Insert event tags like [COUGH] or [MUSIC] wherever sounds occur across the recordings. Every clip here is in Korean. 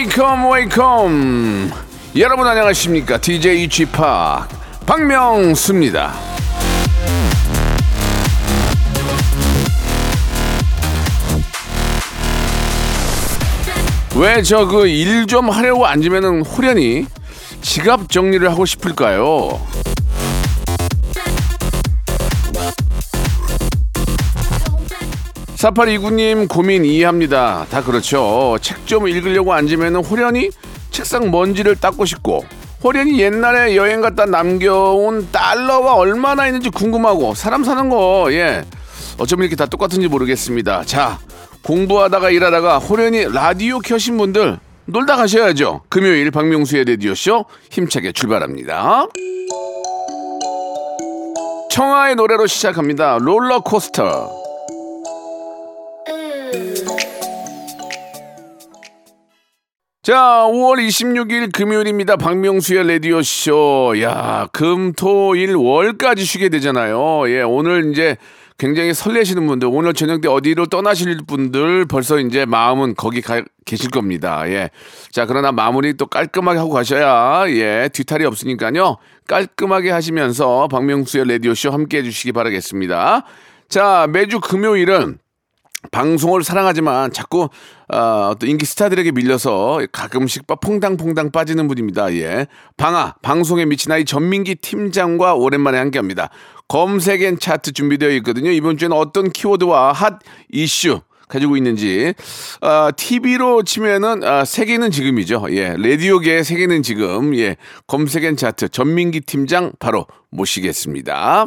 Welcome welcome. 여러분 안녕하십니까? DJ p 박명수입니다. 왜 저 그 일 좀 하려고 앉으면은 후련히 지갑 정리를 하고 싶을까요? 사팔이구님 고민 이해합니다. 다 그렇죠. 책 좀 읽으려고 앉으면 호련히 책상 먼지를 닦고 싶고 호련히 옛날에 여행 갔다 남겨온 달러가 얼마나 있는지 궁금하고 사람 사는 거 예. 어쩌면 이렇게 다 똑같은지 모르겠습니다. 자 공부하다가 일하다가 호련히 라디오 켜신 분들 놀다 가셔야죠. 금요일 박명수의 라디오쇼 힘차게 출발합니다. 청하의 노래로 시작합니다. 롤러코스터. 자, 5월 26일 금요일입니다. 박명수의 라디오쇼. 야, 금, 토, 일, 월까지 쉬게 되잖아요. 예, 오늘 이제 굉장히 설레시는 분들, 오늘 저녁 때 어디로 떠나실 분들 벌써 이제 마음은 거기 가, 계실 겁니다. 예. 자, 그러나 마무리 또 깔끔하게 하고 가셔야, 예, 뒤탈이 없으니까요. 깔끔하게 하시면서 박명수의 라디오쇼 함께 해주시기 바라겠습니다. 자, 매주 금요일은 방송을 사랑하지만 자꾸 어, 어떤 인기 스타들에게 밀려서 가끔씩 빠- 퐁당퐁당 빠지는 분입니다. 예. 방아 방송에 미친 아이 전민기 팀장과 오랜만에 함께합니다. 검색엔 차트 준비되어 있거든요. 이번 주에는 어떤 키워드와 핫 이슈 가지고 있는지 아, TV로 치면은 아, 세계는 지금이죠. 예, 라디오계 세계는 지금 예 검색엔 차트 전민기 팀장 바로 모시겠습니다.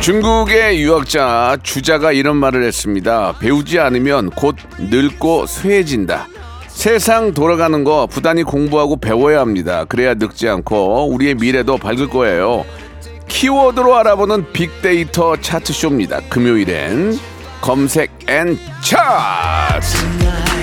중국의 유학자 주자가 이런 말을 했습니다. 배우지 않으면 곧 늙고 쇠해진다. 세상 돌아가는 거 부단히 공부하고 배워야 합니다. 그래야 늙지 않고 우리의 미래도 밝을 거예요. 키워드로 알아보는 빅데이터 차트쇼입니다. 금요일엔 검색 N 차트.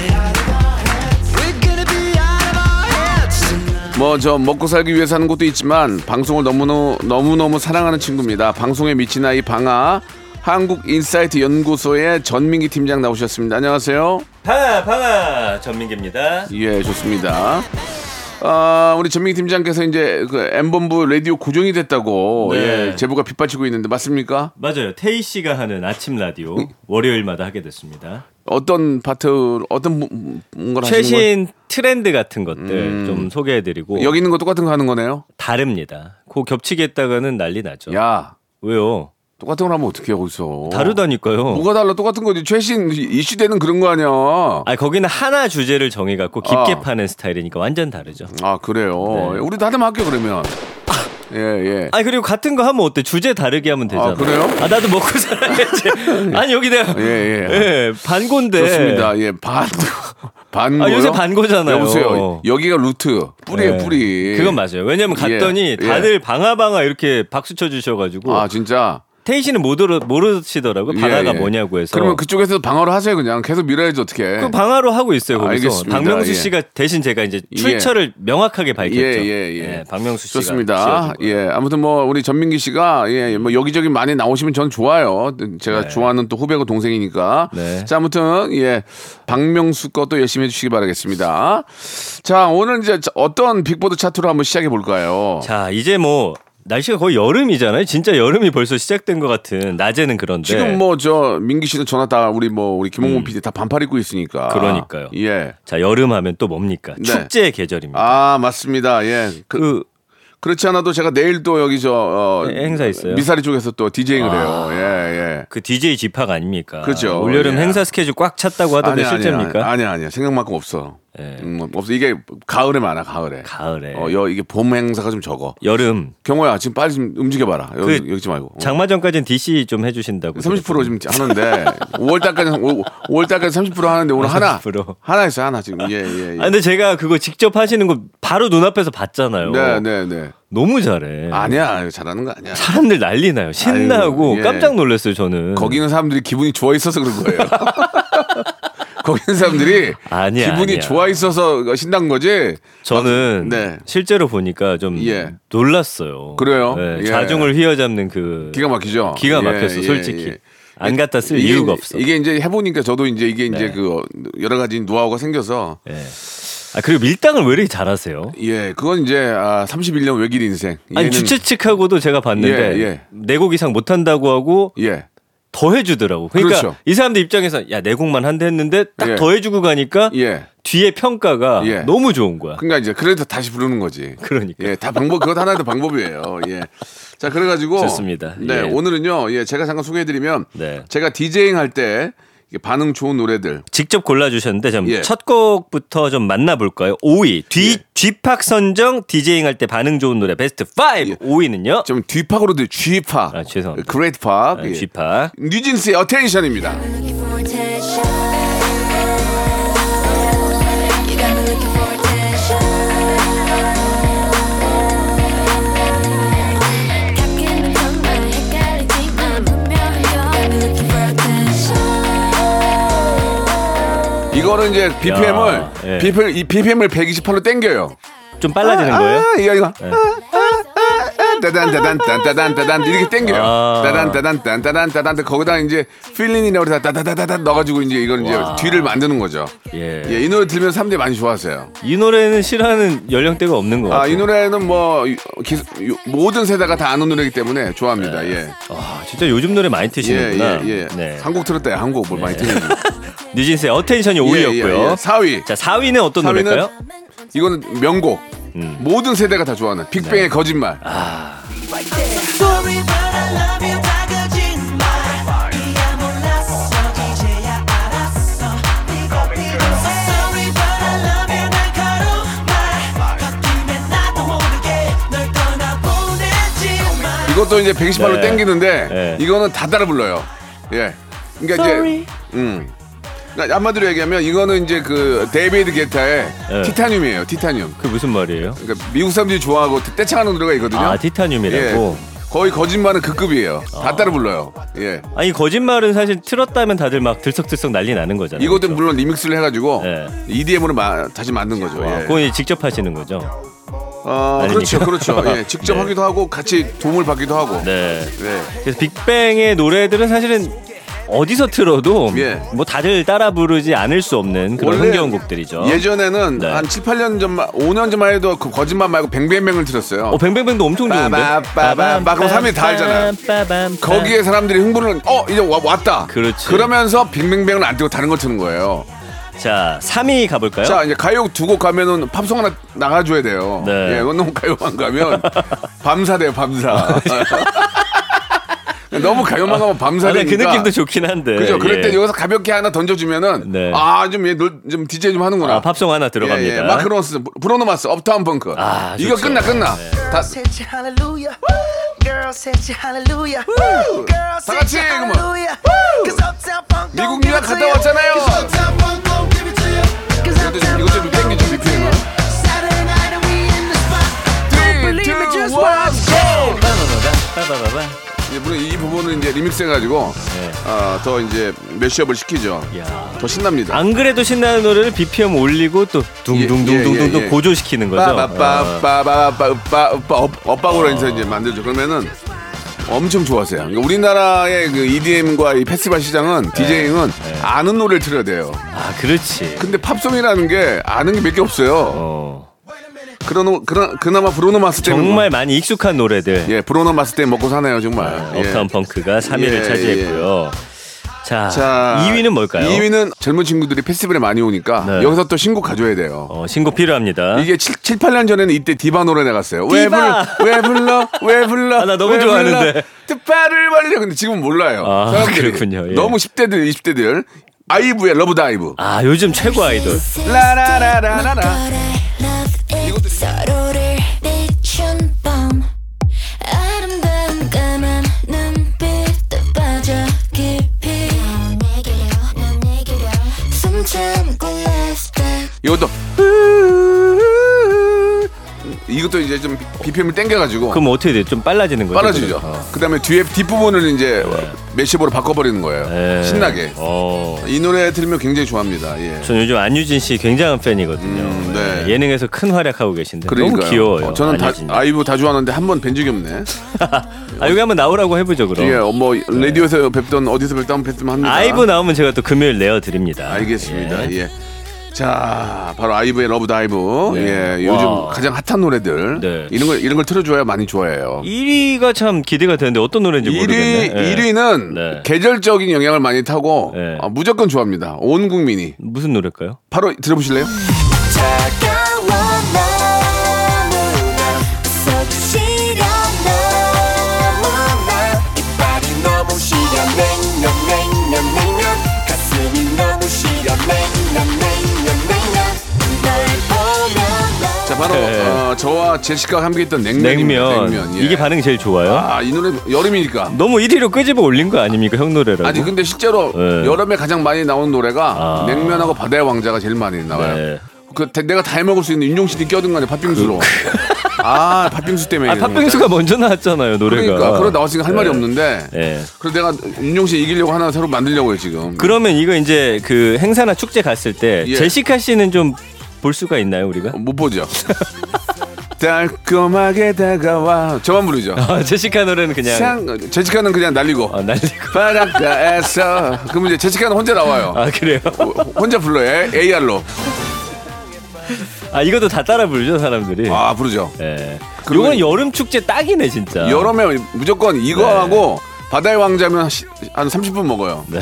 뭐 저 먹고 살기 위해서 하는 것도 있지만 방송을 너무너무 너무너무 사랑하는 친구입니다. 방송에 미친 아이 방아 한국 인사이트 연구소의 전민기 팀장 나오셨습니다. 안녕하세요. 방아 방아 전민기입니다 예, 좋습니다. 아, 우리 전민기 팀장께서 이제 그 M본부 라디오 고정이 됐다고 네. 예, 제보가 빗발치고 있는데 맞습니까? 맞아요 태희 씨가 하는 아침 라디오 음. 월요일마다 하게 됐습니다 어떤 파트 어떤 분- 걸 최신 트렌드 같은 것들 음. 좀 소개해드리고? 여기 있는 거 똑같은 거 하는 거네요. 다릅니다 그 겹치게 했다가는 난리 나죠 야, 왜요 똑같은 걸 하면 어떻게 해 거기서? 다르다니까요 뭐가 달라 똑같은 거지 최신 이슈되는 그런 거 아니야. 아 거기는 하나 주제를 정해갖고 깊게 아. 파는 스타일이니까 완전 다르죠 아 그래요. 네. 우리도 하나만 할게 그러면. 예 예. 아니 그리고 같은 거 하면 어때? 주제 다르게 하면 되잖아. 아, 그래요? 아 나도 먹고 살아야지. [LAUGHS] 아니 여기 내가 예, 예. 예, 반고인데. 좋습니다. 예 반. 반. 아, 요새 반고잖아요. 여보세요. 여기가 루트 뿌리예요 예. 뿌리. 그건 맞아요. 왜냐면 갔더니 예, 예. 다들 방아 방아 이렇게 박수 쳐 주셔 가지고 아 진짜. 태희 씨는 모르, 모르시더라고요. 방아가 예, 예. 뭐냐고 해서. 그러면 그쪽에서 방어를 하세요 그냥 계속 밀어야지 어떻게. 그 방아로 하고 있어요. 거기서. 알겠습니다. 박명수 예. 씨가 대신 제가 이제 출처를 명확하게 밝혔죠. 예, 예, 예. 박명수 씨가. 좋습니다. 예, 아무튼 뭐 우리 전민기 씨가 예, 뭐 여기저기 많이 나오시면 저는 좋아요. 제가 좋아하는 또 후배고 동생이니까. 네. 자, 아무튼 예, 박명수 것도 열심히 해 주시기 바라겠습니다. 자, 오늘 이제 어떤 빅보드 차트로 한번 시작해 볼까요? 자 이제 뭐 날씨가 거의 여름이잖아요. 진짜 여름이 벌써 시작된 것 같은 낮에는 그런데 지금 뭐 저 민기 씨는 전화 다 우리 뭐 우리 김홍곤 PD 다 반팔 입고 있으니까. 음. 그러니까요. 예. 자 여름 하면 또 뭡니까? 네. 축제 계절입니다. 아 맞습니다. 예. 그, 그 그렇지 않아도 제가 내일 또 여기 저 어, 네, 행사 있어요. 미사리 쪽에서 또 디제잉을 해요. 예, 예. 그 DJ 집합 아닙니까? 그렇죠. 올여름 예. 행사 스케줄 꽉 찼다고 하던데 실제입니까? 아니야, 아니야. 생각만큼 없어. 예. 음, 없어. 이게 가을에 많아, 가을에. 가을에. 어, 여, 이게 봄 행사가 좀 적어. 여름 경호야, 지금 빨리 좀 움직여봐라. 여기, 그 여기지 말고. 어. 장마전까지는 DC 좀 해주신다고. 30% 지금 하는데 5월달까지 5월달까지 30% 하는데 오늘 하나 30%. 하나 있어 하나 지금 예예 예, 예. 아 근데 제가 그거 직접 하시는 거 바로 눈앞에서 봤잖아요. 네 네 네. 너무 잘해. 아니야 잘하는 거 아니야. 사람들 난리 나요. 신나고 아이고, 예. 깜짝 놀랐어요 저는. 거기 있는 사람들이 기분이 좋아 있어서 그런 거예요. [LAUGHS] 거기 있는 사람들이 아니야, 기분이 아니야. 좋아 있어서 신난 거지. 저는 네. 실제로 보니까 좀 예. 놀랐어요. 그래요? 네, 예. 자중을 휘어잡는 그 기가 막히죠. 기가 예, 막혔어 예, 솔직히. 예. 안 갖다 쓸 이게 이유가 이제- 없어. 이게 이제 해보니까 저도 이제 이게 이제 네. 그 여러 가지 노하우가 생겨서 예. 아 그리고 밀당을 왜 이렇게 잘하세요? 예 그건 이제 아, 31년 외길 인생. 아니 얘는- 주최 측하고도 제가 봤는데 예, 예. 내곡 이상 못한다고 하고 예 더 해주더라고. 그러니까 그렇죠. 이 사람들 입장에서 야 내 곡만 한대 했는데 딱 예. 더 해주고 가니까 예. 뒤에 평가가 예. 너무 좋은 거야. 그러니까 이제 그래도 다시 부르는 거지. 그러니까. 예, 다 방법 그것 하나도 방법이에요. 예. 자, 그래가지고 좋습니다. 네, 예. 오늘은요. 예, 제가 잠깐 소개해드리면 네. 제가 디제잉 할때 반응 좋은 노래들. 직접 골라주셨는데 좀 예. 첫 곡부터 좀 만나볼까요? 5위 G 예. G팍 선정 디제잉 할 때 반응 좋은 노래 베스트 5 예. 5위는요? 좀 G팍으로 들 G팍. 아, 죄송합니다. Great Park. 아, 예. G팍 뉴진스의 Attention입니다. 이거는 이제 BPM을 야, 예. BPM 이 BPM을 128로 땡겨요. 좀 빨라지는 거예요? 아, 이거 이거. 네. 따단 따단 따단 따단 이렇게 땡겨요. 아. 따단 따단 따단 따단 거기다 이제 필린이라고 해서 따다다다다 넣어가지고 이제 이걸 이제 뒤를 만드는 거죠. 예. 예, 이 노래 들으면 사람들이 많이 좋아하세요. 이 노래는 싫어하는 연령대가 없는 것 같아요. 아, 이 노래는 뭐 이- 기- 요- 모든 세대가 다 아는 노래이기 때문에 좋아합니다. 예. 아, 진짜 요즘 노래 많이 예, 트시는구나. 예, 예. 네. 한곡 들었다, 한곡 뭘 많이 듣는 뉴진스의 어텐션이 5위였고요. 4위. 자, 4위는 어떤 4위는 노래일까요? 이거는 명곡. 음. 모든 세대가 다 좋아하는 빅뱅의 네. 거짓말. 아. Sorry Sorry 이것도 이제 128로 네. 땡기는데 네. 이거는 다 따라 불러요. 예. 그러니까 이제 음. 그러니까 한마디로 얘기하면 이거는 이제 그 데이비드 게타의 네. 티타늄이에요. 티타늄. 그 무슨 말이에요? 그러니까 미국 사람들이 좋아하고 떼창하는 노래가 있거든요. 아, 티타늄이라고. 예. 거의 거짓말은 그 급이에요. 다 따라 불러요. 예. 아니 거짓말은 사실 틀었다면 다들 막 들썩들썩 난리 나는 거잖아요. 이것도 그렇죠? 물론 리믹스를 해가지고 네. EDM으로 다시 만든 거죠. 와, 예. 그건 직접 하시는 거죠. 어, 아니니까. 그렇죠, 그렇죠. 예, [LAUGHS] 직접 네. 하기도 하고 같이 도움을 받기도 하고. 네. 네. 그래서 빅뱅의 노래들은 사실은 어디서 틀어도 예. 뭐 다들 따라 부르지 않을 수 없는 그런 원래 흥겨운 곡들이죠. 예전에는 네. 한 7, 8년 전만, 5년 전만 해도 그 거짓말 말고 뱅뱅뱅을 들었어요. 어 뱅뱅뱅도 엄청 좋은데. 빠바빠바바 그럼 사람들이 다 알잖아요. 빠밤. 거기에 사람들이 흥분을 어 이제 와, 왔다. 그렇지. 그러면서 뱅뱅뱅을 안 뜨고 다른 걸 트는 거예요. 자 3위 가볼까요? 자 이제 가요 두 곡 가면은 팝송 하나 나가줘야 돼요. 네. 예, 너무 가요만 가면 [LAUGHS] 밤사 돼요 [LAUGHS] 밤사. 너무 가요만 가면 아, 네, 되니까. 그 느낌도 좋긴 한데. 그죠. 그럴 때 예. 여기서 가볍게 하나 던져주면은 네. 아좀얘좀 DJ 좀 하는구나. 아, 팝송 하나 들어갑니다. 예, 예. 마크로스, 브로노 마스, 업타운 펑크. 아, 이거 좋죠. 끝나 끝나. 다, 같이 don't 미국 유학 갔다. 왔잖아요. 이것도 좀- 이것 좀 BPM 은. you. Saturday night 이제 물론 이 부분은 이제 리믹스 해가지고 네. 어, 더 이제 mashup을 시키죠. 야. 더 신납니다. 안 그래도 신나는 노래를 BPM 올리고 또 둥둥둥둥둥 예, 예, 예, 예. 고조시키는 거죠. 어. 빠바빠빠빠빠빠 엇박으로 해서 이제 만들죠. 그러면은 엄청 좋아하세요. 그러니까 우리나라의 그 EDM과 이 페스티벌 시장은 디제잉은 아는 노래를 틀어야 돼요. 아 그렇지. 근데 팝송이라는 게 아는 게 몇 개 없어요. 어, 그런 그런 그나마 브루노 마스 때는 정말 많이 익숙한 노래들. 예 브루노 마스 때 먹고 사네요 정말. 예. Uptown Funk가 3위를 예, 차지했고요. 자, 자, 2위는 뭘까요? 2위는 젊은 친구들이 페스티벌에 많이 오니까 네. 여기서 또 신곡 가져야 돼요. 어, 신곡 필요합니다. 이게 7, 7, 8년 전에는 이때 디바 노래 나갔어요. 왜 디바! 불러? 왜 불러? 왜 불러? 아, 나 너무 왜 좋아하는데. 뜻발을 벌려. 근데 지금 몰라요. 아, 사람들이. 그렇군요. 예. 너무 10대들, 20대들. 아이브의 Love Dive. 아, 요즘 최고 아이돌. 라라라라라 이것도 이것도 이제 좀 BPM을 땡겨가지고 그럼 어떻게 돼? 좀 빨라지는 거죠? 빨라지죠. 어. 그다음에 뒤에 뒷부분을 이제 메시브로 바꿔버리는 거예요. 네. 신나게. 어. 이 노래 들으면 굉장히 좋아합니다. 예. 전 요즘 안유진 씨 굉장한 팬이거든요. 음, 네. 예, 예능에서 큰 활약하고 계신데 그러니까요. 너무 귀여워요. 어, 저는 다. 아이브 다 좋아하는데 한 번 뵌 적이 없네. [LAUGHS] 아, 여기 한번 나오라고 해보죠 그럼. 예, 어, 뭐 라디오에서 뵙던 어디서 뵙던 뵙던 합니다. 아이브 나오면 제가 또 금요일 내어 드립니다. 알겠습니다. 예. 자, 바로 아이브의 Love Dive. 네. 예, 요즘 와. 가장 핫한 노래들. 네. 이런 걸 이런 걸 틀어줘야 많이 좋아해요. 1위가 참 기대가 되는데 어떤 노래인지 1위, 모르겠네. 예. 1위는 네. 계절적인 영향을 많이 타고 네. 아, 무조건 좋아합니다. 온 국민이. 무슨 노래일까요? 바로 들어보실래요? 바로 네. 어, 저와 제시카가 함께 했던 냉면입니다. 냉면. 냉면. 예. 이게 반응이 제일 좋아요. 아, 이 노래 여름이니까. 너무 1위로 끄집어 올린 거 아닙니까 형 노래라고? 아니 근데 실제로 네. 여름에 가장 많이 나오는 노래가 아. 냉면하고 바다의 왕자가 제일 많이 나와요. 네. 그 대- 내가 다 해먹을 수 있는 윤종신이 껴든 거 아니야 팥빙수로. 아 팥빙수 때문에. 아 팥빙수가 먼저 나왔잖아요 노래가. 그러니까 그러 나왔으니까 할 말이 네. 없는데. 예. 그래서 내가 윤종신 이기려고 하나 새로 만들려고요 지금. 그러면 이거 이제 그 행사나 축제 갔을 때 예. 제시카 씨는 좀 볼 수가 있나요 우리가? 어, 못 보죠. [LAUGHS] 달콤하게 다가와 저만 부르죠. 아, 제시카 노래는 그냥 상, 제시카는 그냥 날리고 아, 날리고. [LAUGHS] 바닷가에서 그러면 이제 제시카는 혼자 나와요. 아 그래요? 혼자 불러요. AR로. 아 이것도 다 따라 부르죠 사람들이. 아 부르죠. 예. 요거는 여름 축제 딱이네 진짜. 여름에 무조건 이거 네. 하고 바다의 왕자면 시- 한 30분 먹어요. 네.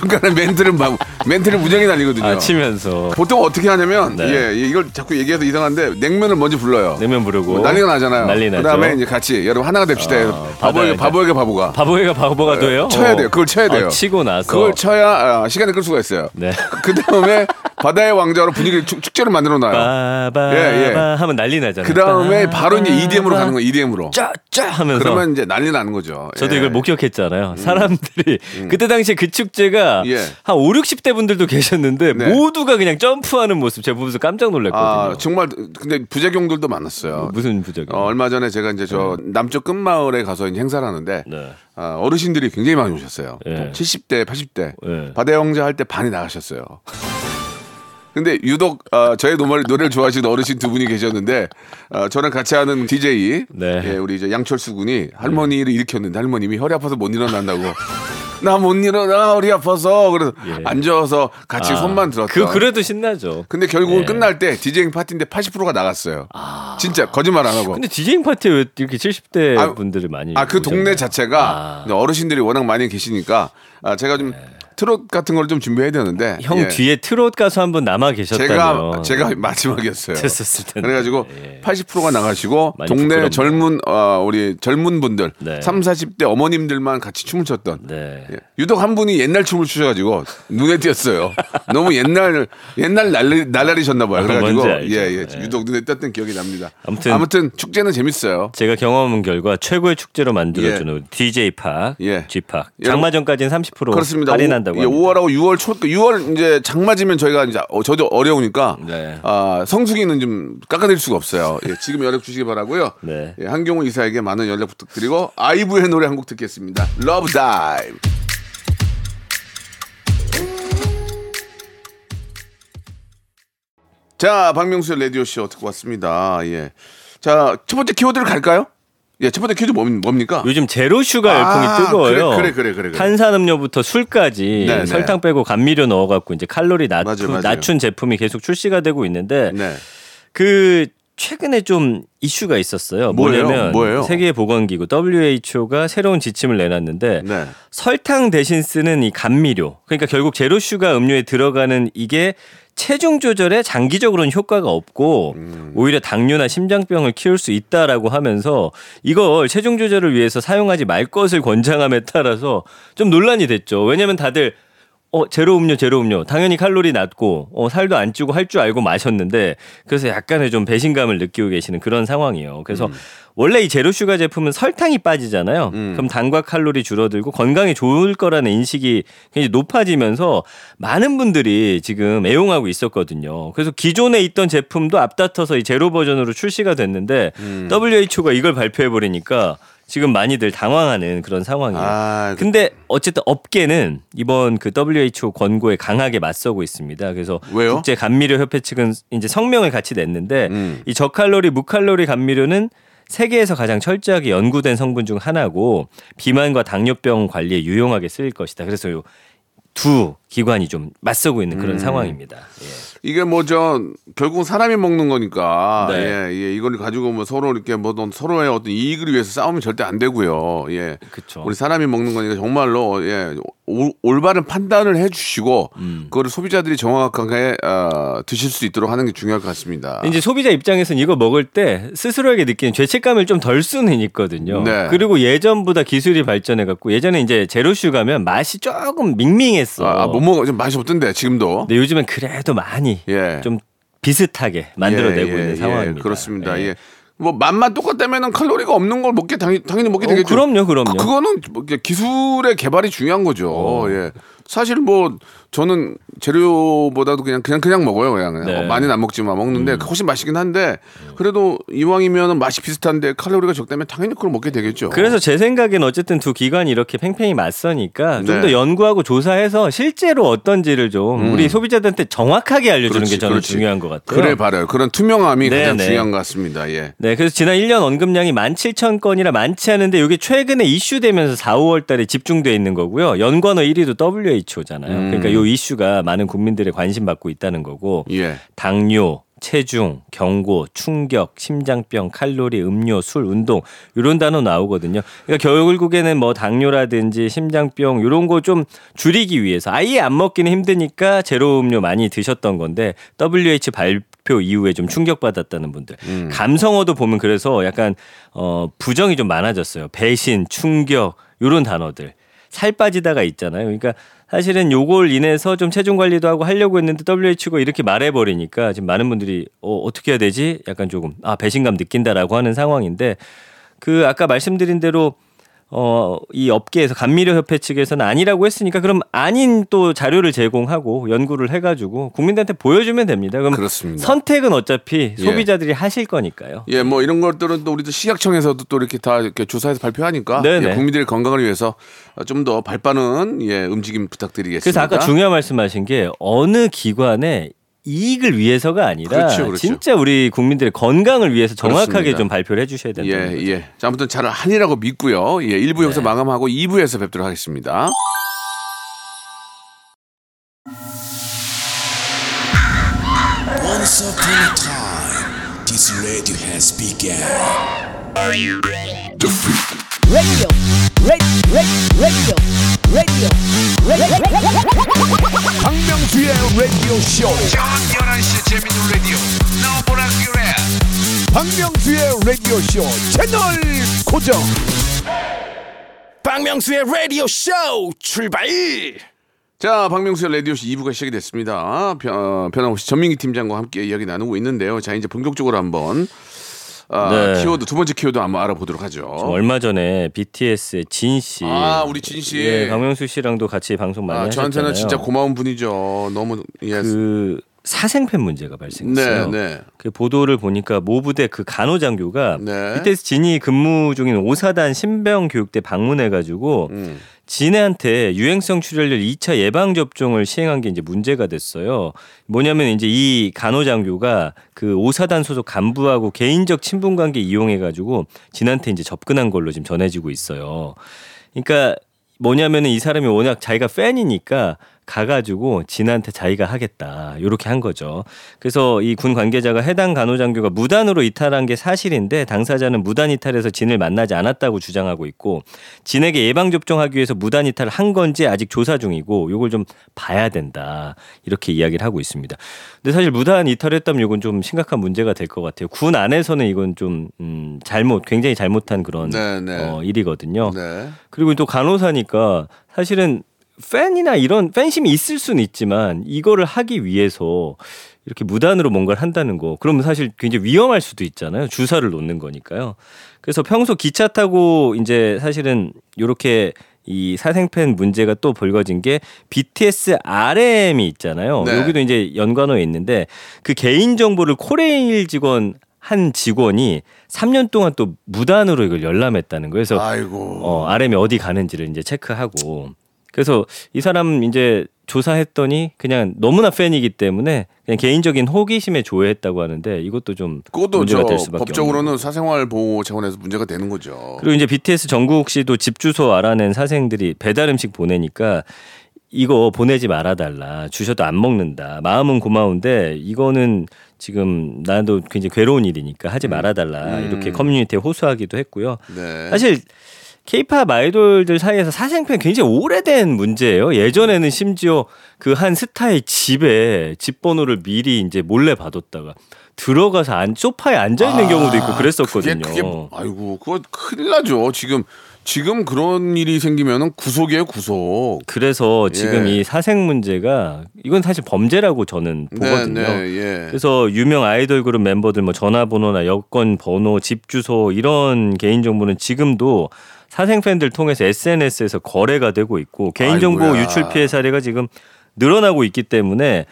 중간에 멘트를 막 멘트를 무지하게 날리거든요. 아 치면서 보통 어떻게 하냐면 네. 예 이걸 자꾸 얘기해서 이상한데 냉면을 먼저 불러요. 냉면 부르고 뭐 난리가 나잖아요. 난리 나죠. 그다음에 이제 같이 여러분 하나가 됩시다. 아, 바보에게 바보에게 바보가 바보가 바보가 돼요? 쳐야 어. 돼요. 그걸 쳐야 돼요. 아, 치고 나서 그걸 쳐야 아, 시간을 끌 수가 있어요. 네. 그 다음에 [LAUGHS] 바다의 왕자로 분위기 축, 축제를 만들어 놔요. 바바 예, 예. 하면 난리 나잖아요. 그 다음에 바로 이제 EDM으로 가는 거예요. EDM으로. 짜짜 하면서 그러면 이제 난리 나는 거죠. 저도 예. 음. 이걸 목격했잖아요. 사람들이 그때 당시에 그 축제가 예. 한 5, 60대 분들도 계셨는데 네. 모두가 그냥 점프하는 모습 제가 보면서 깜짝 놀랐거든요. 아 정말 근데 부작용들도 많았어요. 무슨 부적이? 어, 얼마 전에 제가 이제 저 남쪽 끝마을에 가서 이제 행사를 하는데 네. 아, 어르신들이 굉장히 많이 오셨어요. 예. 70대, 80대. 예. 바다의 왕자 할 때 반이 나가셨어요. 근데 유독 어, 저의 노래를, 노래를 좋아하시는 어르신 두 분이 계셨는데 어, 저랑 같이 하는 DJ 네. 예, 우리 이제 양철수 군이 할머니를 일으켰는데 할머님이 허리 아파서 못 일어난다고 [LAUGHS] 나 못 일어나 허리 아파서 그래서 예. 앉아서 같이 아, 손만 들었다. 그 그래도 신나죠. 근데 결국은 예. 끝날 때 디제잉 파티인데 80%가 나갔어요. 진짜 거짓말 안 하고. 근데 디제잉 파티에 왜 이렇게 70대 아, 분들이 많이 아그 동네? 자체가 아. 어르신들이 워낙 많이 계시니까 아, 제가 좀 트롯 같은 걸 좀 준비해야 되는데 형 예. 뒤에 트롯 가수 한 분 남아 계셨다면 제가 제가 마지막이었어요. 됐었을 텐데. 그래가지고 예. 80%가 나가시고 동네 부끄럽네요. 젊은 어, 우리 젊은 분들 네. 3, 40대 어머님들만 같이 춤을 췄던 네. 예. 유독 한 분이 옛날 춤을 추셔가지고 눈에 띄었어요. [LAUGHS] 너무 옛날 옛날 날리, 날라리셨나 봐요. 아, 그래가지고 알죠. 예, 예. 네. 유독 눈에 띄었던 기억이 납니다. 아무튼- 아무튼 축제는 재밌어요. 제가 경험한 결과 최고의 축제로 만들어주는 DJ 팍, 예. G 팍. 장마전까지는 30% 그렇습니다. 할인한다 고 오, 예, 합니다. 5월하고 6월 초, 6월 이제 장마지면 저희가 이제 어, 저도 어려우니까 네. 아, 성수기는 좀 깎아드릴 수가 없어요. 예, 지금 연락 주시기 바라고요. 네. 예, 한경호 이사에게 많은 연락 부탁드리고 아이브의 노래 한 곡 듣겠습니다. Love Dive. 자, 박명수의 라디오 쇼 듣고 왔습니다. 예. 자, 첫 번째 키워드를 갈까요? 예, 첫 번째 뭡- 뭡니까? 요즘 zero sugar 열풍이 아, 뜨거워요. 그래, 그래, 그래, 그래, 그래. 탄산음료부터 술까지 네, 네. 설탕 빼고 감미료 넣어갖고 이제 칼로리 낮추, 맞아요, 맞아요. 낮춘 제품이 계속 출시가 되고 있는데 네. 그 최근에 좀 이슈가 있었어요. 뭐예요? 뭐냐면 뭐예요? 세계보건기구 WHO가 새로운 지침을 내놨는데 네. 설탕 대신 쓰는 이 감미료. 그러니까 결국 zero sugar 음료에 들어가는 이게 체중 조절에 장기적으로는 효과가 없고 음. 오히려 당뇨나 심장병을 키울 수 있다라고 하면서 이걸 체중 조절을 위해서 사용하지 말 것을 권장함에 따라서 좀 논란이 됐죠. 왜냐면 다들 어 제로 음료 제로 음료 당연히 칼로리 낮고 어 살도 안 찌고 할 줄 알고 마셨는데 그래서 약간의 좀 배신감을 느끼고 계시는 그런 상황이에요. 그래서 원래 이 zero sugar 제품은 설탕이 빠지잖아요. 그럼 당과 칼로리 줄어들고 건강에 좋을 거라는 인식이 굉장히 높아지면서 많은 분들이 지금 애용하고 있었거든요. 그래서 기존에 있던 제품도 앞다퉈서 이 제로 버전으로 출시가 됐는데 WHO가 이걸 발표해 버리니까 지금 많이들 당황하는 그런 상황이에요. 아, 근데 어쨌든 업계는 이번 그 WHO 권고에 강하게 맞서고 있습니다. 그래서 왜요? 국제 감미료 협회 측은 이제 성명을 같이 냈는데 음. 이 저칼로리 무칼로리 감미료는 세계에서 가장 철저하게 연구된 성분 중 하나고 비만과 당뇨병 관리에 유용하게 쓰일 것이다. 그래서 요 두 기관이 좀 맞서고 있는 음. 그런 상황입니다. 예. 이게 뭐 저 결국 사람이 먹는 거니까 네. 예, 예, 이걸 가지고 뭐 서로 이렇게 뭐 서로의 어떤 이익을 위해서 싸우면 절대 안 되고요. 예. 그쵸. 우리 사람이 먹는 거니까 정말로 예, 올, 올바른 판단을 해 주시고 음. 그거를 소비자들이 정확하게 어, 드실 수 있도록 하는 게 중요할 것 같습니다. 이제 소비자 입장에서는 이거 먹을 때 스스로에게 느끼는 죄책감을 좀 덜 수는 있거든요. 네. 그리고 예전보다 기술이 발전해 갖고 예전에 이제 제로슈 가면 맛이 조금 밍밍했어. 아, 못 먹어 좀 맛이 없던데 지금도. 근데 요즘엔 그래도 많이 예. 좀 비슷하게 만들어내고 예, 예, 있는 예, 상황입니다. 그렇습니다. 예. 뭐 맛만 똑같다면은 칼로리가 없는 걸 먹게 당연히, 당연히 먹게 어, 되겠죠. 그럼요, 그럼요. 그, 거는뭐 이게 기술의 개발이 중요한 거죠. 어. 예. 사실 뭐 저는 재료보다도 그냥 그냥 그냥 먹어요. 그냥, 그냥. 네. 어, 많이는 안 먹지만 먹는데 음. 훨씬 맛있긴 한데 그래도 이왕이면 맛이 비슷한데 칼로리가 적다면 당연히 그걸 먹게 되겠죠. 그래서 제 생각엔 어쨌든 두 기관이 이렇게 팽팽히 맞서니까 좀 네. 더 연구하고 조사해서 실제로 어떤지를 좀 우리 소비자들한테 정확하게 알려주는 음. 그렇지, 게 저는 그렇지. 중요한 것 같아요. 그래 바라요. 그런 투명함이 네, 가장 네. 중요한 것 같습니다. 예. 네, 그래서 지난 1년 언급량이 17,000건이라 많지 않은데 이게 최근에 이슈되면서 4, 5월 달에 집중돼 있는 거고요. 연관어 1위도 WHO잖아요. 음. 그러니까 이 이슈가 많은 국민들의 관심 받고 있다는 거고. 예. 당뇨, 체중, 경고, 충격, 심장병, 칼로리, 음료, 술, 운동 이런 단어 나오거든요. 그러니까 결국에는 뭐 당뇨라든지 심장병 이런 거 좀 줄이기 위해서 아예 안 먹기는 힘드니까 제로 음료 많이 드셨던 건데 WH 발표 이후에 좀 충격받았다는 분들. 감성어도 보면 그래서 약간 어 부정이 좀 많아졌어요. 배신, 충격 이런 단어들. 살 빠지다가 있잖아요. 그러니까 사실은 요걸 인해서 좀 체중 관리도 하고 하려고 했는데 WHO가 이렇게 말해버리니까 지금 많은 분들이 어, 어떻게 해야 되지? 약간 조금 아 배신감 느낀다라고 하는 상황인데 그 아까 말씀드린 대로 어, 이 업계에서 감미료 협회 측에서는 아니라고 했으니까 그럼 아닌 또 자료를 제공하고 연구를 해가지고 국민들한테 보여주면 됩니다. 그럼 그렇습니다. 선택은 어차피 예. 소비자들이 하실 거니까요. 예, 뭐 이런 것들은 또 우리도 식약청에서도 또 이렇게 다 이렇게 조사해서 발표하니까. 예, 국민들의 건강을 위해서 좀 더 발빠른 예, 움직임 부탁드리겠습니다. 그래서 아까 중요한 말씀하신 게 어느 기관의 이익을 위해서가 아니라 그렇죠, 그렇죠. 진짜 우리 국민들의 건강을 위해서 정확하게 그렇습니다. 좀 발표를 해주셔야 된다. 예, 예. 자, 아무튼 잘 하니라고 믿고요. 예, 1부 네. 여기서 마감하고 2부에서 뵙도록 하겠습니다. Radio, radio, radio, radio, radio. 박명수의 라디오 쇼. 저녁 11시 재밌는 라디오. 너보라 그래. 박명수의 라디오 쇼 채널 고정. 박명수의 라디오 쇼 출발. 자, 박명수의 라디오쇼 2부가 시작이 됐습니다. 변, 어, 변함없이 전민기 팀장과 함께 이야기 나누고 있는데요. 자, 이제 본격적으로 한번 아, 네. 키워드 두 번째 키워드 한번 알아보도록 하죠. 좀 얼마 전에 BTS의 진 씨, 아, 우리 진 씨. 예, 박명수 씨랑도 같이 방송 많이 아, 하셨잖아요. 저한테는 진짜 고마운 분이죠. 너무 예. 그 사생팬 문제가 발생했어요. 네, 네. 그 보도를 보니까 모 부대 그 간호장교가 네. BTS 진이 근무 중인 오사단 신병 교육대 방문해가지고 음. 진해한테 유행성 출혈열 2차 예방 접종을 시행한 게 이제 문제가 됐어요. 뭐냐면 이제 이 간호장교가 그 오사단 소속 간부하고 개인적 친분 관계 이용해가지고 진한테 이제 접근한 걸로 지금 전해지고 있어요. 그러니까 뭐냐면은 이 사람이 워낙 자기가 팬이니까 가가지고 진한테 자기가 하겠다 이렇게 한 거죠. 그래서 이 군 관계자가 해당 간호장교가 무단으로 이탈한 게 사실인데 당사자는 무단 이탈해서 진을 만나지 않았다고 주장하고 있고 진에게 예방 접종하기 위해서 무단 이탈을 한 건지 아직 조사 중이고 이걸 좀 봐야 된다 이렇게 이야기를 하고 있습니다. 근데 사실 무단 이탈했다면 이건 좀 심각한 문제가 될 것 같아요. 군 안에서는 이건 좀 음, 잘못 굉장히 잘못한 그런 네, 네. 어, 일이거든요. 네. 그리고 또 간호사니까 사실은 팬이나 이런 팬심이 있을 수는 있지만 이거를 하기 위해서 이렇게 무단으로 뭔가를 한다는 거 그러면 사실 굉장히 위험할 수도 있잖아요. 주사를 놓는 거니까요. 그래서 평소 기차 타고 이제 사실은 이렇게 이 사생팬 문제가 또 불거진 게 BTS RM이 있잖아요. 네. 여기도 이제 연관어에 있는데 그 개인 정보를 코레일 직원 한 직원이 3년 동안 또 무단으로 이걸 열람했다는 거예요. 그래서 아이고. 어, RM이 어디 가는지를 이제 체크하고 그래서 이 사람 이제 조사했더니 그냥 너무나 팬이기 때문에 그냥 개인적인 호기심에 조회했다고 하는데 이것도 좀 문제가 저될 수밖에 없는 법적으로는 사생활 보호 차원에서 문제가 되는 거죠. 그리고 이제 BTS 정국 씨도 집 주소 알아낸 사생들이 배달 음식 보내니까 이거 보내지 말아달라 주셔도 안 먹는다 마음은 고마운데 이거는 지금 나도 굉장히 괴로운 일이니까 하지 말아달라 음. 이렇게 커뮤니티에 호소하기도 했고요. 네. 사실 케이팝 아이돌들 사이에서 사생팬 굉장히 오래된 문제예요. 예전에는 심지어 그 한 스타의 집에 집 번호를 미리 이제 몰래 받았다가 들어가서 안 소파에 앉아 있는 경우도 있고 그랬었거든요. 아, 그게, 그게 아이고 그거 큰일 나죠. 지금 지금 그런 일이 생기면은 구속이에요 구속. 그래서 지금 예. 이 사생 문제가 이건 사실 범죄라고 저는 보거든요. 네, 네, 예. 그래서 유명 아이돌 그룹 멤버들 뭐 전화번호나 여권 번호, 집 주소 이런 개인 정보는 지금도 사생 팬들 통해서 SNS에서 거래가 되고 있고 개인 정보 아이고야. 유출 피해 사례가 지금 늘어나고 있기 때문에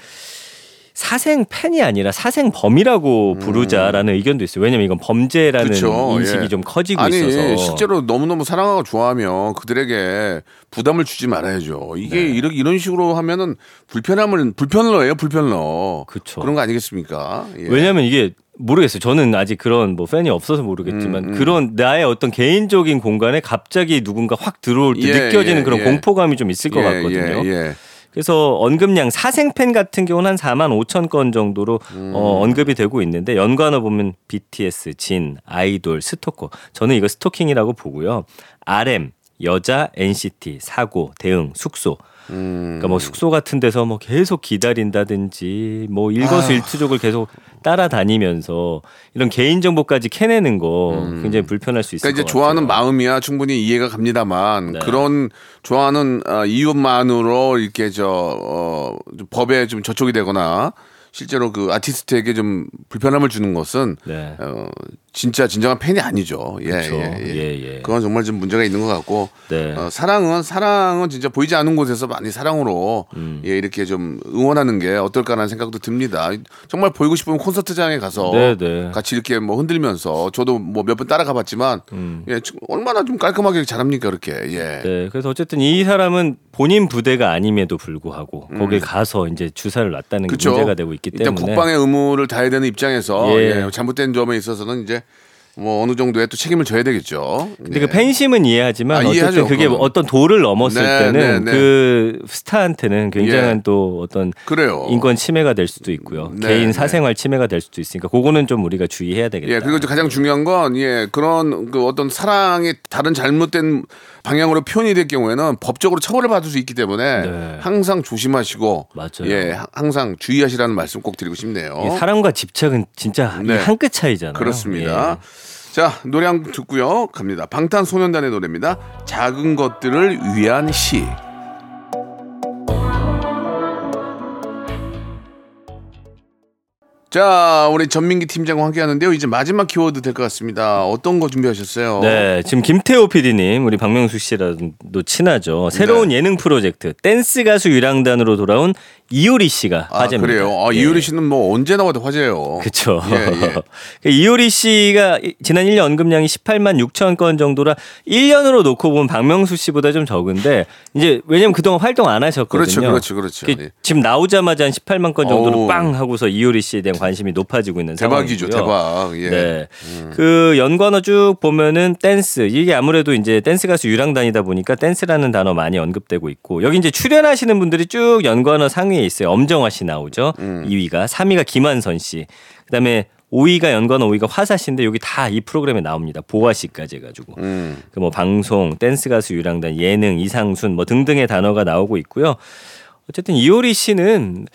사생 팬이 아니라 사생 범이라고 부르자라는 의견도 있어요. 왜냐면 이건 범죄라는 음. 그쵸, 인식이 예. 좀 커지고 아니 있어서 실제로 너무 너무 사랑하고 좋아하면 그들에게 부담을 주지 말아야죠. 이게 네. 이렇게 이런 식으로 하면은 불편함을 불편러예요 불편러. 그쵸. 그런 거 아니겠습니까? 예. 왜냐하면 이게 모르겠어요. 저는 아직 그런 뭐 팬이 없어서 모르겠지만 음, 음. 그런 나의 어떤 개인적인 공간에 갑자기 누군가 확 들어올 때 예, 느껴지는 예, 그런 예. 공포감이 좀 있을 것 예, 같거든요. 예, 예. 그래서 언급량 사생팬 같은 경우는 한 4만 5천 건 정도로 음. 어, 언급이 되고 있는데 연관어 보면 BTS, 진, 아이돌, 스토커. 저는 이거 스토킹이라고 보고요. RM, 여자, NCT, 사고, 대응, 숙소. 음. 그러니까 뭐 숙소 같은 데서 뭐 계속 기다린다든지 뭐 일거수일투족을 계속 따라다니면서 이런 개인 정보까지 캐내는 거 굉장히 불편할 수 있을 그러니까 이제 것 좋아하는 같아요. 마음이야 충분히 이해가 갑니다만 네. 그런 좋아하는 어, 이유만으로 이렇게 저 어, 좀 법에 좀 저촉이 되거나 실제로 그 아티스트에게 좀 불편함을 주는 것은 네. 어, 진짜 진정한 팬이 아니죠. 예, 그렇죠. 예, 예. 예, 예. 그건 정말 좀 문제가 있는 것 같고 네. 어, 사랑은 사랑은 진짜 보이지 않는 곳에서 많이 사랑으로 음. 예, 이렇게 좀 응원하는 게 어떨까라는 생각도 듭니다. 정말 보이고 싶으면 콘서트장에 가서 네, 네. 같이 이렇게 뭐 흔들면서 저도 뭐 몇 번 따라가 봤지만 예, 좀 얼마나 좀 깔끔하게 잘합니까 그렇게. 예. 음. 네, 그래서 어쨌든 이 사람은 본인 부대가 아님에도 불구하고 거길 가서 이제 주사를 놨다는 게 음. 그쵸. 문제가 되고 있기 일단 때문에 국방의 의무를 다해야 되는 입장에서 예. 예, 잘못된 점에 있어서는 이제 뭐 어느 정도의 또 책임을 져야 되겠죠. 근데 예. 그 팬심은 이해하지만 아, 어쨌든 그게 그거는. 어떤 도를 넘었을 네, 때는 네, 네. 그 스타한테는 굉장한 예. 또 어떤 그래요. 인권 침해가 될 수도 있고요. 네, 개인 네. 사생활 침해가 될 수도 있으니까 그거는 좀 우리가 주의해야 되겠다. 예, 그리고 가장 중요한 건, 예, 그런 그 어떤 사랑이 다른 잘못된 방향으로 표현이 될 경우에는 법적으로 처벌을 받을 수 있기 때문에 네. 항상 조심하시고, 맞아요. 예, 하- 항상 주의하시라는 말씀 꼭 드리고 싶네요. 이 사랑과 집착은 진짜 네. 한끗 차이잖아요. 그렇습니다. 예. 자, 노래 한 곡 듣고요. 갑니다. 방탄소년단의 노래입니다. 작은 것들을 위한 시. 자, 우리 전민기 팀장과 함께 하는데요. 이제 마지막 키워드 될 것 같습니다. 어떤 거 준비하셨어요? 네, 지금 김태호 PD님, 우리 박명수 씨랑도 친하죠. 새로운 네. 예능 프로젝트 댄스 가수 유랑단으로 돌아온 이효리 씨가 아, 화제입니다. 그래요. 아, 예. 이효리 씨는 뭐 언제 나와도 화제예요. 그렇죠. 예, 예. [LAUGHS] 이효리 씨가 이- 지난 1년 언급량이 18만 6천 건 정도라 1년으로 놓고 보면 박명수 씨보다 좀 적은데 이제 왜냐면 그동안 활동 안 하셨거든요. 그렇죠, 그렇죠, 그렇죠. 그 예. 지금 나오자마자 한 18만 건 정도로 어우. 빵 하고서 이효리 씨에 대한 관심이 높아지고 있는 대박이죠, 상황이고요. 대박. 예. 네. 그 연관어 쭉 보면은 댄스 이게 아무래도 이제 댄스 가수 유랑단이다 보니까 댄스라는 단어 많이 언급되고 있고 여기 이제 출연하시는 분들이 쭉 연관어 상위에 있어요. 엄정화 씨 나오죠. 2위가 3위가 김완선 씨. 그다음에 5위가 연관어 5위가 화사 씨인데 여기 다 이 프로그램에 나옵니다. 보아 씨까지 해가지고 음. 그뭐 방송, 댄스 가수 유랑단, 예능, 이상순 뭐 등등의 단어가 나오고 있고요. 어쨌든 이효리 씨는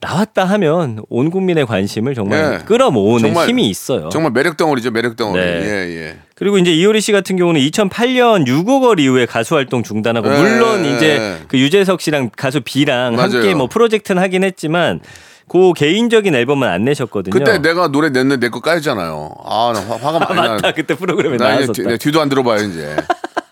나왔다 하면 온 국민의 관심을 정말 예. 끌어모으는 정말- 힘이 있어요. 정말 매력 덩어리죠, 매력 덩어리. 네. 예, 예. 그리고 이제 이효리 씨 같은 경우는 2008년 6월걸 이후에 가수 활동 중단하고 예, 물론 예, 이제 예. 그 유재석 씨랑 가수 B랑 맞아요. 함께 뭐 프로젝트는 하긴 했지만 그 개인적인 앨범은 안 내셨거든요. 그때 내가 노래 냈는데 내 거 까였잖아요. 아, 나 화, 화가 많이 나. 맞다 그때 프로그램에 나 나왔었다. 뒤, 뒤도 안 들어봐요, 이제.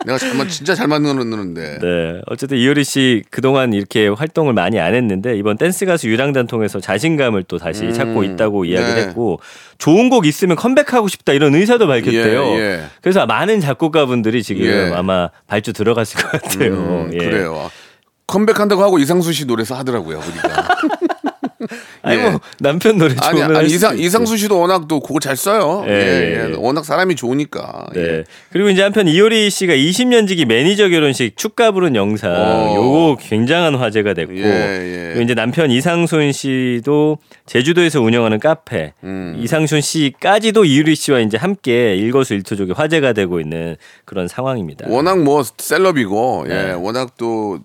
내가 잘만 진짜 잘 만들었는데. 네. 어쨌든 이효리 씨 그동안 이렇게 활동을 많이 안 했는데 이번 댄스 가수 유랑단 통해서 자신감을 또 다시 찾고 있다고 이야기를 네. 했고 좋은 곡 있으면 컴백하고 싶다 이런 의사도 밝혔대요. 예, 예. 그래서 많은 작곡가분들이 지금 예. 아마 발주 들어갔을 것 같아요. 음, 예. 그래요. 컴백한다고 하고 이상수 씨 노래서 하더라고요, 보니까. [LAUGHS] [LAUGHS] 아니 예. 뭐 남편 노래 아니, 아니 이상. 이상수 씨도 워낙 또 곡을 잘 써요. 예, 예, 예. 예. 워낙 사람이 좋으니까. 네. 예. 그리고 이제 한편 이효리 씨가 20년 지기 매니저 결혼식 축가 부른 영상 어. 요거 굉장한 화제가 됐고 예, 예. 그리고 이제 남편 이상순 씨도 제주도에서 운영하는 카페 음. 이상순 씨까지도 이효리 씨와 이제 함께 일거수일투족의 화제가 되고 있는 그런 상황입니다. 워낙 뭐 셀럽이고, 예, 네. 워낙 또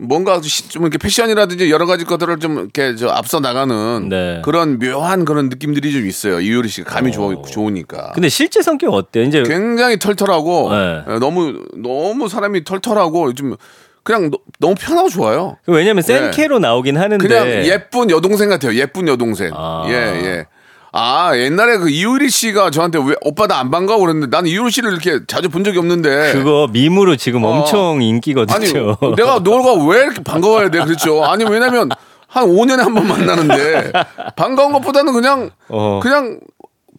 뭔가 시- 좀 이렇게 패션이라든지 여러 가지 것들을 좀 이렇게 저 앞서 나가는 네. 그런 묘한 그런 느낌들이 좀 있어요. 이효리 씨가 감이 좋, 좋으니까. 근데 실제 성격 어때요? 이제 굉장히 털털하고 네. 예, 너무 너무 사람이 털털하고 좀 그냥 너, 너무 편하고 좋아요. 왜냐면 네. 센케로 나오긴 하는데 그냥 예쁜 여동생 같아요. 예쁜 여동생. 아. 예, 예. 아, 옛날에 그 이효리 씨가 저한테 왜 오빠 나 안 반가워 그랬는데 나는 이효리 씨를 이렇게 자주 본 적이 없는데. 그거 밈으로 지금 어. 엄청 아니, 인기거든요. 내가 너가 왜 이렇게 반가워야 돼? 그렇죠. 아니, 왜냐면 한 5년에 한 번 만나는데 반가운 것보다는 그냥 어. 그냥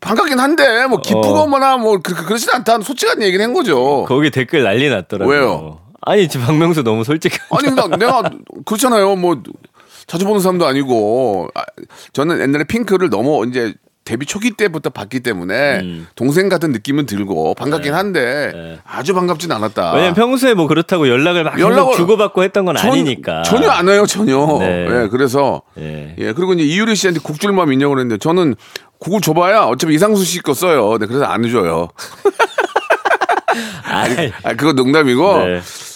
반갑긴 한데 뭐 기쁘거나 뭐 그, 그, 그러진 않다는 솔직한 얘기를 한 거죠. 거기 댓글 난리 났더라고요. 왜요? 아니 지금 박명수 너무 솔직한. 아니 나, 내가 그렇잖아요. 뭐 자주 보는 사람도 아니고 아, 저는 옛날에 핑크를 너무 이제 데뷔 초기 때부터 봤기 때문에 음. 동생 같은 느낌은 들고 반갑긴 한데 아주 반갑진 않았다. 네. 왜냐면 평소에 뭐 그렇다고 연락을 막 연락을 연락을 주고받고 했던 건 전- 아니니까. 전혀 안 해요 전혀. 네. 예, 그래서 예. 예 그리고 이제 이유리 씨한테 국줄 마음 있냐고 그랬는데 저는 국을 줘봐야 어차피 이상수 씨 거 써요. 네, 그래서 안 해줘요. [LAUGHS] 아이, 아 그거 농담이고.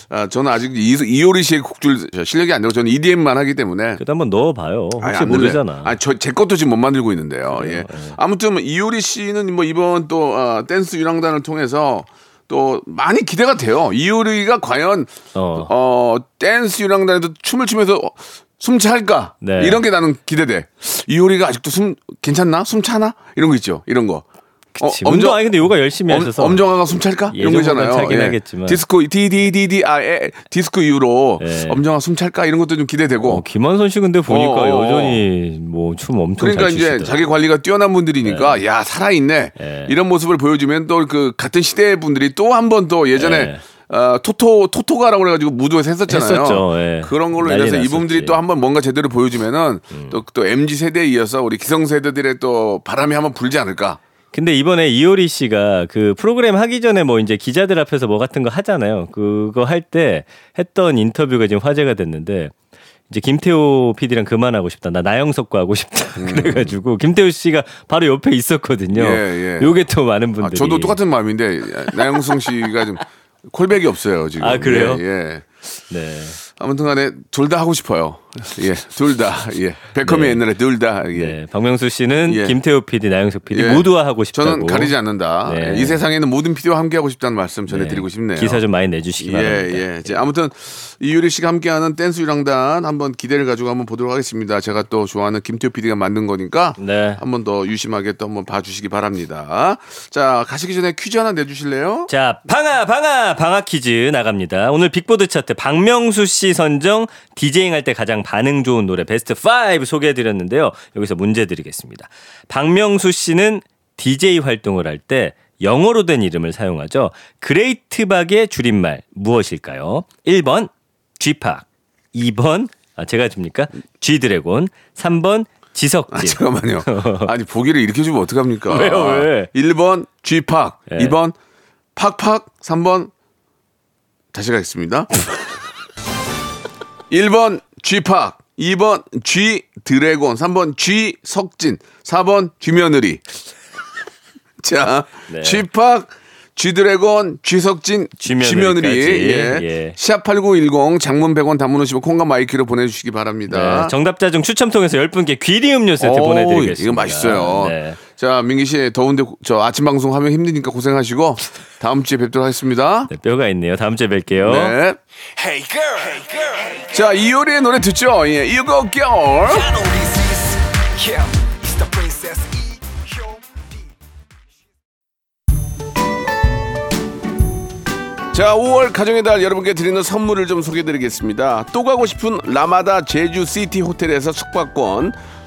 네. 아, 저는 아직 이, 이효리 씨의 곡 줄 실력이 안 되고 저는 EDM만 하기 때문에 그래도 한번 넣어봐요. 혹시 아니, 안 모르잖아. 아니, 저, 제 것도 지금 못 만들고 있는데요. 예. 네. 아무튼 이효리 씨는 뭐 이번 또 아, 댄스 유랑단을 통해서 또 많이 기대가 돼요. 이효리가 과연 어. 어, 댄스 유랑단에도 춤을 추면서 어, 숨 찰까? 네. 이런 게 나는 기대돼. 이효리가 아직도 숨 괜찮나? 숨 차나? 이런 거 있죠. 이런 거. 그치. 운동 아니 근데 요가 열심히 하셔서. 엄, 정화가 숨 찰까? 이런 거 예전보단 있잖아요. 차긴 하겠지만. 디스코 DDDD 아 에, 디스코 이후로 예. 엄정화 숨 찰까? 이런 것도 좀 기대되고. 어, 김완선 씨 근데 보니까 어, 어, 어. 여전히 뭐 춤 엄청 그러니까 잘 이제. 자기 관리가 뛰어난 분들이니까 야 살아있네 네. 이런 모습을 보여주면 또 그 같은 시대의 분들이 또 한 번 또 예전에 네. 어, 토토 토토가라고 그래가지고 무도에서 했었잖아요. 했었죠, 예. 그런 걸로 인해서 났었지. 음. 이분들이 또 한번 뭔가 제대로 보여주면은 또또 mz 세대에 이어서 우리 기성 세대들의 또 바람이 한번 불지 않을까. 근데 이번에 이효리 씨가 그 프로그램 하기 전에 뭐 이제 기자들 앞에서 뭐 같은 거 하잖아요. 그거 할 때 했던 인터뷰가 지금 화제가 됐는데 이제 김태호 PD랑 그만하고 싶다. 나 나영석과 하고 싶다. [LAUGHS] 그래가지고 김태호 씨가 바로 옆에 있었거든요. 음. 예, 예. 요게 또 많은 아, 분들이. 저도 똑같은 마음인데 나영승 씨가 좀 콜백이 없어요 지금. 아, 그래요? 예. 예. 네. 아무튼 간에 둘 다 하고 싶어요. 예, 둘 다. 예, 베컴이 네. 옛날에 둘 다. 예. 네. 박명수 씨는 예. 김태호 PD, 나영석 PD 예. 모두와 하고 싶다고. 저는 가리지 않는다. 네. 이 세상에는 모든 PD와 함께 하고 싶다는 말씀 네. 전해드리고 싶네요. 기사 좀 많이 내주시기 예, 바랍니다. 예. 이제 아무튼 이효리 씨가 함께하는 댄스 유랑단 한번 기대를 가지고 한번 보도록 하겠습니다. 제가 또 좋아하는 김태호 PD가 만든 거니까 네. 한번 더 유심하게 또 한번 봐주시기 바랍니다. 자, 가시기 전에 퀴즈 하나 내주실래요? 자, 방아, 방아, 방아 퀴즈 나갑니다. 오늘 빅보드 차트 박명수 씨 선정 디제잉 할 때 가장 반응 좋은 노래 베스트 5 소개해 드렸는데요. 여기서 문제 드리겠습니다. 박명수 씨는 DJ 활동을 할 때 영어로 된 이름을 사용하죠. Great 박의 줄임말 무엇일까요? 1번 G Park, 2번 아 제가 줍니까? G드래곤, 3번 지석진. 아, 잠깐만요. [LAUGHS] 아니, 보기를 이렇게 주면 어떡합니까? 왜요, 왜? 1번 G Park, 예. 2번 팍팍, 3번 다시 가겠습니다. 1번 G Park, 2번 G 드래곤, 3번 G 석진, 4번 G며느리. [LAUGHS] 자, 네. G드래곤, G석진, G며느리까지. G며느리. 예. 예. 샵8910 장문 100원 단문 50원 콩과 my K로 보내주시기 바랍니다. 네, 정답자 중 추첨 통해서 10분께 귀리 음료 세트 오, 보내드리겠습니다. 이거 맛있어요. 네. 자, 민기 씨 더운데 고- 저 아침 방송 하면 힘드니까 고생하시고 다음 주에 뵙도록 하겠습니다. 네, 뼈가 있네요. 다음 주에 뵐게요. 네. Hey girl, hey girl, 자, 이효리의 노래 듣죠? 예, You Go Girl. E. 자, 5월 가정의 달 여러분께 드리는 선물을 좀 소개해드리겠습니다. 또 가고 싶은 라마다 제주 시티 호텔에서 숙박권,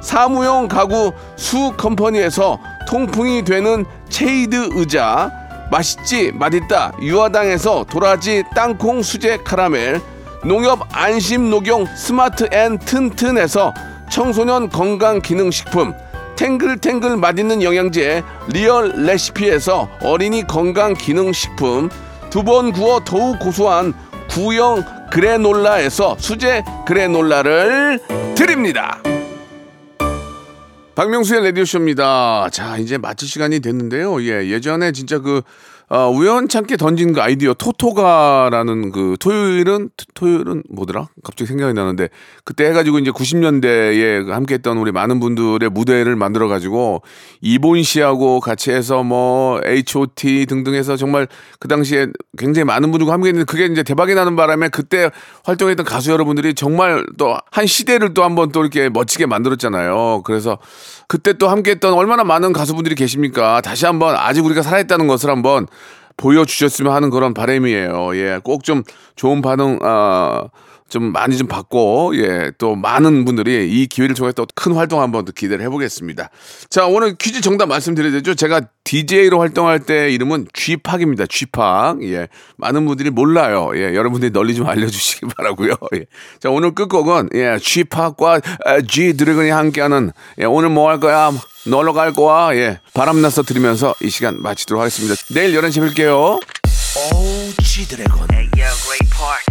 사무용 가구 수 컴퍼니에서 통풍이 되는 체이드 의자, 맛있지 맛있다 유화당에서 도라지 땅콩 수제 카라멜, 농협 안심 녹용 스마트 앤 튼튼에서 청소년 건강 기능 식품, 탱글탱글 맛있는 영양제 리얼 레시피에서 어린이 건강 기능 식품, 두 번 구워 더욱 고소한 구형 그래놀라에서 수제 그래놀라를 드립니다. 박명수의 라디오쇼입니다. 자, 이제 마칠 시간이 됐는데요. 예, 예전에 진짜 그, 어, 우연찮게 던진 그 아이디어, 토토가라는 그, 토요일은, 토- 토요일은 뭐더라? 갑자기 생각이 나는데, 그때 해가지고 이제 90년대에 함께 했던 우리 많은 분들의 무대를 만들어 가지고, 이본 씨하고 같이 해서 뭐, H.O.T. 등등 해서 정말 그 당시에 굉장히 많은 분들과 함께 했는데, 그게 이제 대박이 나는 바람에 그때 활동했던 가수 여러분들이 정말 또 한 시대를 또 한번 또 이렇게 멋지게 만들었잖아요. 그래서 그때 또 함께 했던 얼마나 많은 가수분들이 계십니까? 다시 한번 아직 우리가 살아있다는 것을 한번 보여주셨으면 하는 그런 바람이에요. 예, 꼭 좀 좋은 반응, 아, 좀 많이 좀 받고, 예, 또 많은 분들이 이 기회를 통해 또큰 활동 한번 또 기대를 해보겠습니다. 자, 오늘 퀴즈 정답 말씀드려야 되죠. 제가 DJ로 활동할 때 이름은 쥐팍입니다. 쥐팍. 예, 많은 분들이 몰라요. 예, 여러분들이 널리 좀 알려주시기 [LAUGHS] 바라고요 예. 자, 오늘 끝곡은, 예, 쥐팍과 아, G 드래곤이 함께하는, 예, 오늘 뭐 할 거야? 놀러 갈 거야? 예, 바람나서 들으면서 이 시간 마치도록 하겠습니다. 내일 11시에 뵐게요. Oh, G 드래곤. Hey, yo, great park.